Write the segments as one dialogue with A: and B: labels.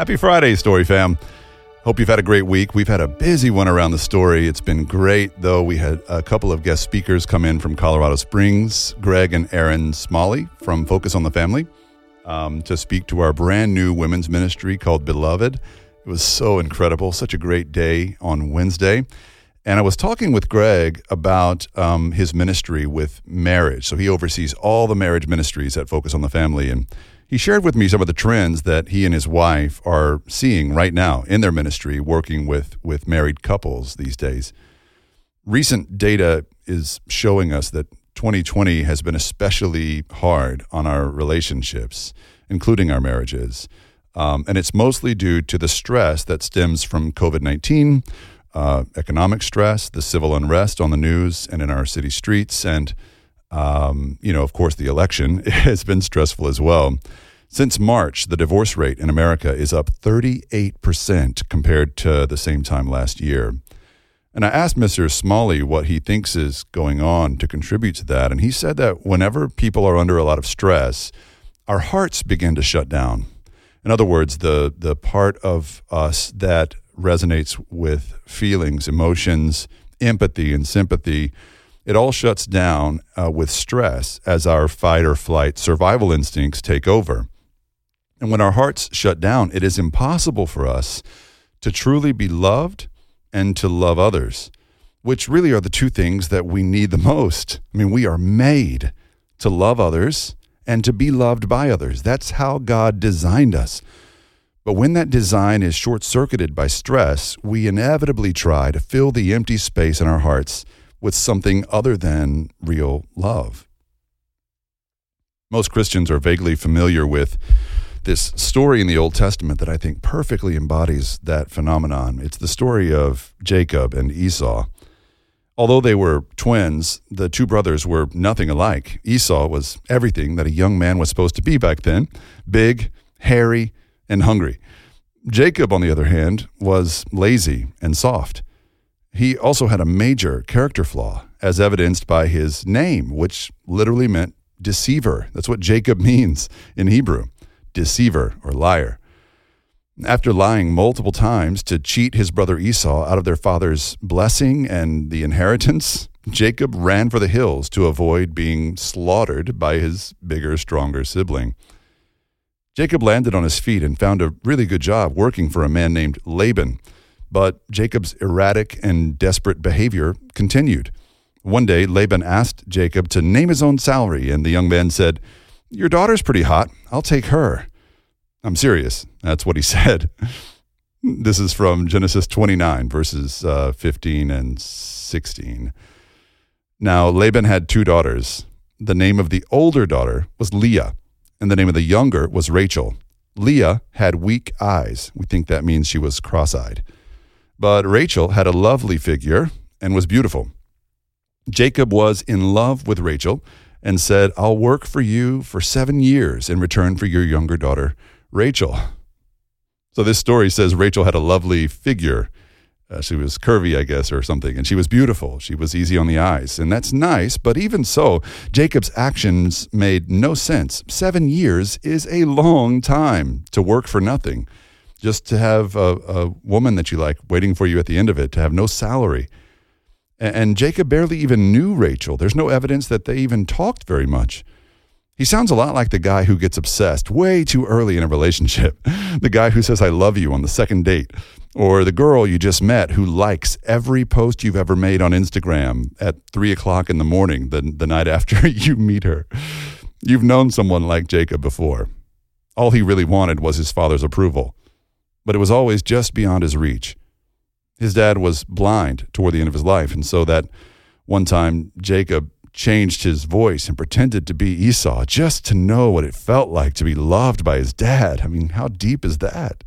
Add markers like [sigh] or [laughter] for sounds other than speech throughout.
A: Happy Friday, Story Fam. Hope you've had a great week. We've had a busy one around the story. It's been great, though. We had a couple of guest speakers come in from Colorado Springs, Greg and Erin Smalley from Focus on the Family, um, to speak to our brand new women's ministry called Beloved. It was so incredible, such a great day on Wednesday. And I was talking with Greg about um, his ministry with marriage. So he oversees all the marriage ministries at Focus on the Family. And he shared with me some of the trends that he and his wife are seeing right now in their ministry, working with, with married couples these days. Recent data is showing us that 2020 has been especially hard on our relationships, including our marriages. Um, and it's mostly due to the stress that stems from COVID 19, uh, economic stress, the civil unrest on the news and in our city streets, and um, you know, of course, the election [laughs] has been stressful as well. Since March, the divorce rate in America is up 38% compared to the same time last year. And I asked Mr. Smalley what he thinks is going on to contribute to that. And he said that whenever people are under a lot of stress, our hearts begin to shut down. In other words, the, the part of us that resonates with feelings, emotions, empathy, and sympathy it all shuts down uh, with stress as our fight or flight survival instincts take over. And when our hearts shut down, it is impossible for us to truly be loved and to love others, which really are the two things that we need the most. I mean, we are made to love others and to be loved by others. That's how God designed us. But when that design is short circuited by stress, we inevitably try to fill the empty space in our hearts with something other than real love. Most Christians are vaguely familiar with this story in the Old Testament that I think perfectly embodies that phenomenon. It's the story of Jacob and Esau. Although they were twins, the two brothers were nothing alike. Esau was everything that a young man was supposed to be back then big, hairy, and hungry. Jacob, on the other hand, was lazy and soft. He also had a major character flaw, as evidenced by his name, which literally meant deceiver. That's what Jacob [laughs] means in Hebrew deceiver or liar. After lying multiple times to cheat his brother Esau out of their father's blessing and the inheritance, [laughs] Jacob ran for the hills to avoid being slaughtered by his bigger, stronger sibling. Jacob landed on his feet and found a really good job working for a man named Laban but Jacob's erratic and desperate behavior continued. One day, Laban asked Jacob to name his own salary, and the young man said, Your daughter's pretty hot. I'll take her. I'm serious. That's what he [laughs] said. This is from Genesis 29, verses uh, 15 and 16. Now, Laban had two daughters. The name of the older daughter was Leah, and the name of the younger was Rachel. Leah had weak eyes. We think that means she was cross eyed. But Rachel had a lovely figure and was beautiful. Jacob was in love with Rachel and said, I'll work for you for seven years in return for your younger daughter, Rachel. So this story says Rachel had a lovely figure. Uh, she was curvy, I guess, or something, and she was beautiful. She was easy on the eyes, and that's nice. But even so, Jacob's actions made no sense. Seven years is a long time to work for nothing just to have a, a, woman that you like waiting for you at the end of it, to have no salary. And, and Jacob barely even knew Rachel. There's no evidence that they even talked very much. He sounds a lot like the guy who gets obsessed way too early in a relationship, [laughs] the guy who says, I love you on the second date, or the girl you just met who likes every post you've ever made on Instagram at three o'clock in the morning, the, the night after [laughs] you meet her. You've known someone like Jacob before. All he really wanted was his father's approval but it was always just beyond his reach. His dad was blind toward the end of his life, and so that one time Jacob changed his voice and pretended to be Esau just to know what it felt like to be loved by his dad. I mean, how deep is that?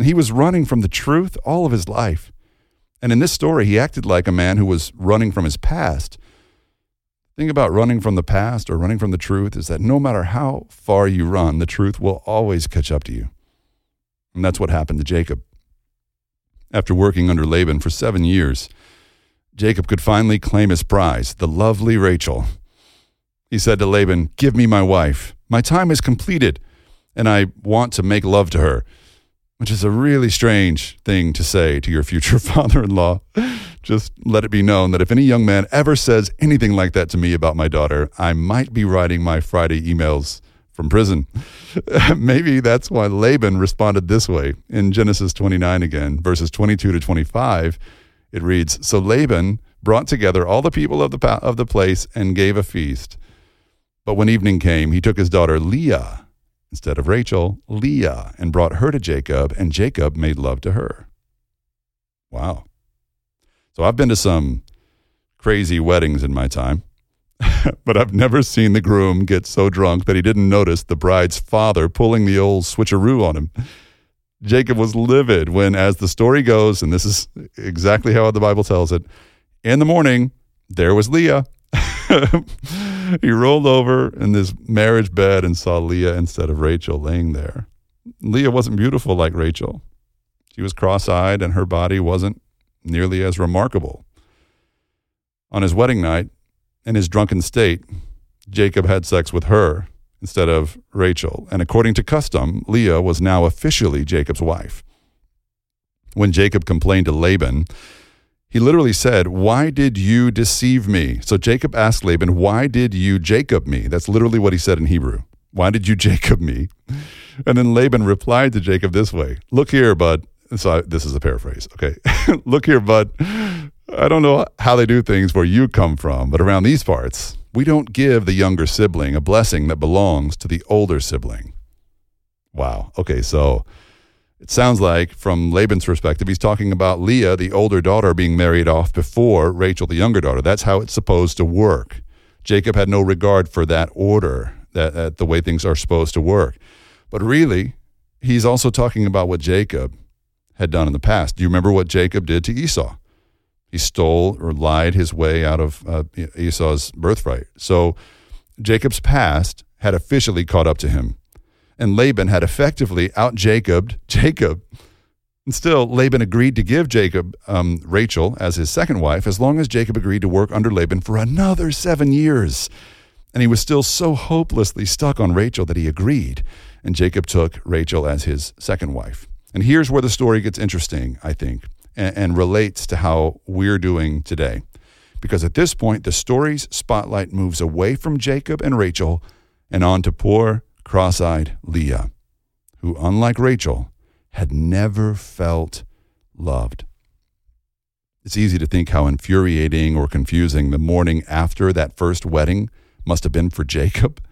A: he was running from the truth all of his life. And in this story, he acted like a man who was running from his past. The thing about running from the past or running from the truth is that no matter how far you run, the truth will always catch up to you. And that's what happened to Jacob. After working under Laban for seven years, Jacob could finally claim his prize, the lovely Rachel. He said to Laban, Give me my wife. My time is completed, and I want to make love to her. which is a really strange thing to say to your future [laughs] father in law. Just let it be known that if any young man ever says anything like that to me about my daughter, I might be writing my Friday emails from prison. [laughs] Maybe that's why Laban responded this way. In Genesis 29 again, verses 22 to 25, it reads So Laban brought together all the people of the, of the place and gave a feast. But when evening came, he took his daughter Leah instead of Rachel, Leah, and brought her to Jacob, and Jacob made love to her. Wow. So I've been to some crazy weddings in my time, [laughs] but I've never seen the groom get so drunk that he didn't notice the bride's father pulling the old switcheroo on him. Jacob was livid when, as the story goes, and this is exactly how the Bible tells it, in the morning, there was Leah. [laughs] he rolled over in this marriage bed and saw Leah instead of Rachel laying there. Leah wasn't beautiful like Rachel. She was cross eyed and her body wasn't nearly as remarkable. On his wedding night, in his drunken state, Jacob had sex with her instead of Rachel, and according to custom, Leah was now officially Jacob's wife. When Jacob complained to Laban, he literally said, Why did you deceive me? So Jacob asked Laban, Why did you Jacob me? That's literally what he said in Hebrew. Why did you Jacob me? And then Laban replied to Jacob this way Look here, bud. So I, this is a paraphrase. Okay. [laughs] Look here, bud. I don't know how they do things where you come from, but around these parts, we don't give the younger sibling a blessing that belongs to the older sibling. Wow. Okay. So it sounds like, from Laban's perspective, he's talking about Leah, the older daughter, being married off before Rachel, the younger daughter. That's how it's supposed to work. Jacob had no regard for that order, that, that the way things are supposed to work. But really, he's also talking about what Jacob had done in the past. Do you remember what Jacob did to Esau? He stole or lied his way out of uh, Esau's birthright. So Jacob's past had officially caught up to him and Laban had effectively out Jacobed Jacob. And still, Laban agreed to give Jacob um, Rachel as his second wife as long as Jacob agreed to work under Laban for another seven years. And he was still so hopelessly stuck on Rachel that he agreed. And Jacob took Rachel as his second wife. And here's where the story gets interesting, I think, and, and relates to how we're doing today. Because at this point, the story's spotlight moves away from Jacob and Rachel and on to poor cross eyed Leah, who, unlike Rachel, had never felt loved. It's easy to think how infuriating or confusing the morning after that first wedding must have been for Jacob.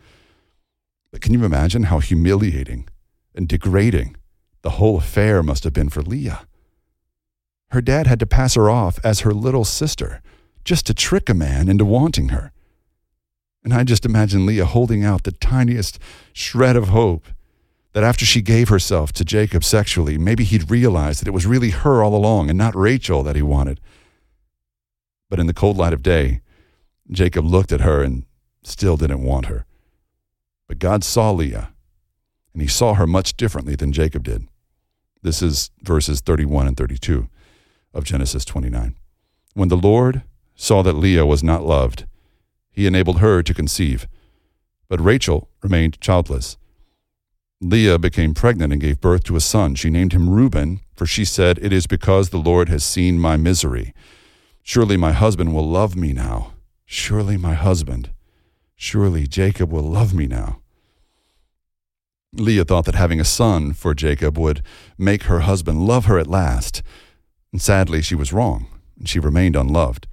A: But can you imagine how humiliating and degrading the whole affair must have been for Leah? Her dad had to pass her off as her little sister just to trick a man into wanting her. And I just imagine Leah holding out the tiniest shred of hope that after she gave herself to Jacob sexually, maybe he'd realize that it was really her all along and not Rachel that he wanted. But in the cold light of day, Jacob looked at her and still didn't want her. But God saw Leah, and he saw her much differently than Jacob did. This is verses 31 and 32 of Genesis 29. When the Lord saw that Leah was not loved, he enabled her to conceive. But Rachel remained childless. Leah became pregnant and gave birth to a son. She named him Reuben, for she said, It is because the Lord has seen my misery. Surely my husband will love me now. Surely my husband. Surely Jacob will love me now. Leah thought that having a son for Jacob would make her husband love her at last. And sadly, she was wrong, and she remained unloved.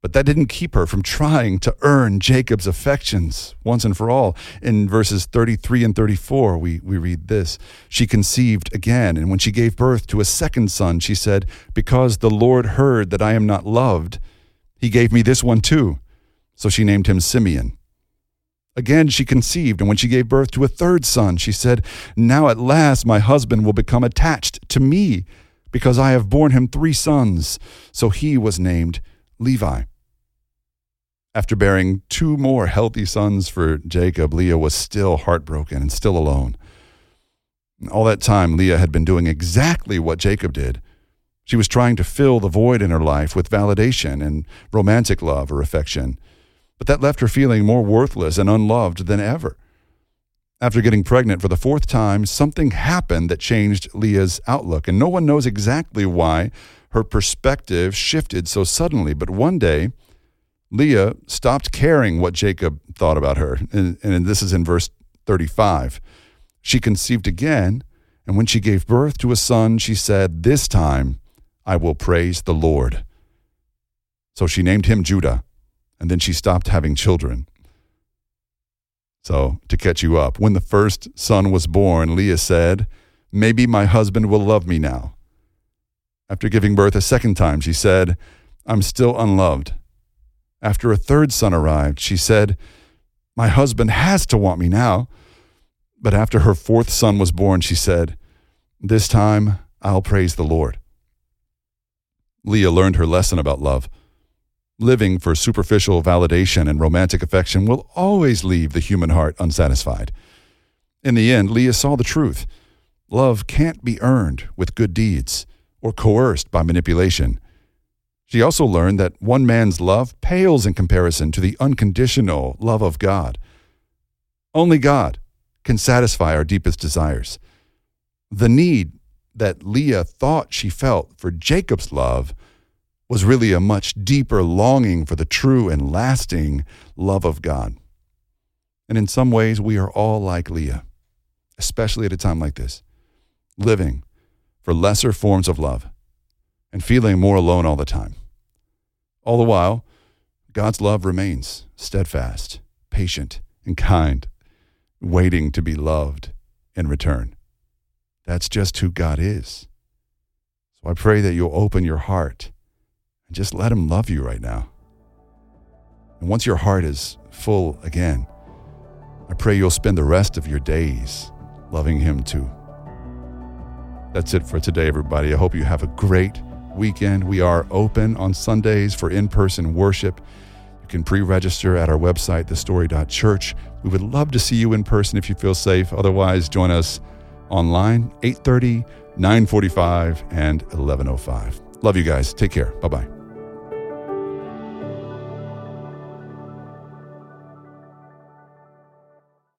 A: But that didn't keep her from trying to earn Jacob's affections once and for all. In verses 33 and 34, we, we read this She conceived again, and when she gave birth to a second son, she said, Because the Lord heard that I am not loved, he gave me this one too. So she named him Simeon. Again, she conceived, and when she gave birth to a third son, she said, Now at last my husband will become attached to me, because I have borne him three sons. So he was named Levi. After bearing two more healthy sons for Jacob, Leah was still heartbroken and still alone. All that time, Leah had been doing exactly what Jacob did. She was trying to fill the void in her life with validation and romantic love or affection, but that left her feeling more worthless and unloved than ever. After getting pregnant for the fourth time, something happened that changed Leah's outlook. And no one knows exactly why her perspective shifted so suddenly. But one day, Leah stopped caring what Jacob thought about her. And, and this is in verse 35. She conceived again, and when she gave birth to a son, she said, This time I will praise the Lord. So she named him Judah, and then she stopped having children. So, to catch you up, when the first son was born, Leah said, Maybe my husband will love me now. After giving birth a second time, she said, I'm still unloved. After a third son arrived, she said, My husband has to want me now. But after her fourth son was born, she said, This time I'll praise the Lord. Leah learned her lesson about love. Living for superficial validation and romantic affection will always leave the human heart unsatisfied. In the end, Leah saw the truth. Love can't be earned with good deeds or coerced by manipulation. She also learned that one man's love pales in comparison to the unconditional love of God. Only God can satisfy our deepest desires. The need that Leah thought she felt for Jacob's love was really a much deeper longing for the true and lasting love of God. And in some ways, we are all like Leah, especially at a time like this, living for lesser forms of love and feeling more alone all the time. All the while, God's love remains steadfast, patient, and kind, waiting to be loved in return. That's just who God is. So I pray that you'll open your heart and just let Him love you right now. And once your heart is full again, I pray you'll spend the rest of your days loving Him too. That's it for today, everybody. I hope you have a great weekend. We are open on Sundays for in person worship. You can pre register at our website, thestory.church. We would love to see you in person if you feel safe. Otherwise, join us online 8:30, 9:45 and 11:05. Love you guys. Take care. Bye-bye.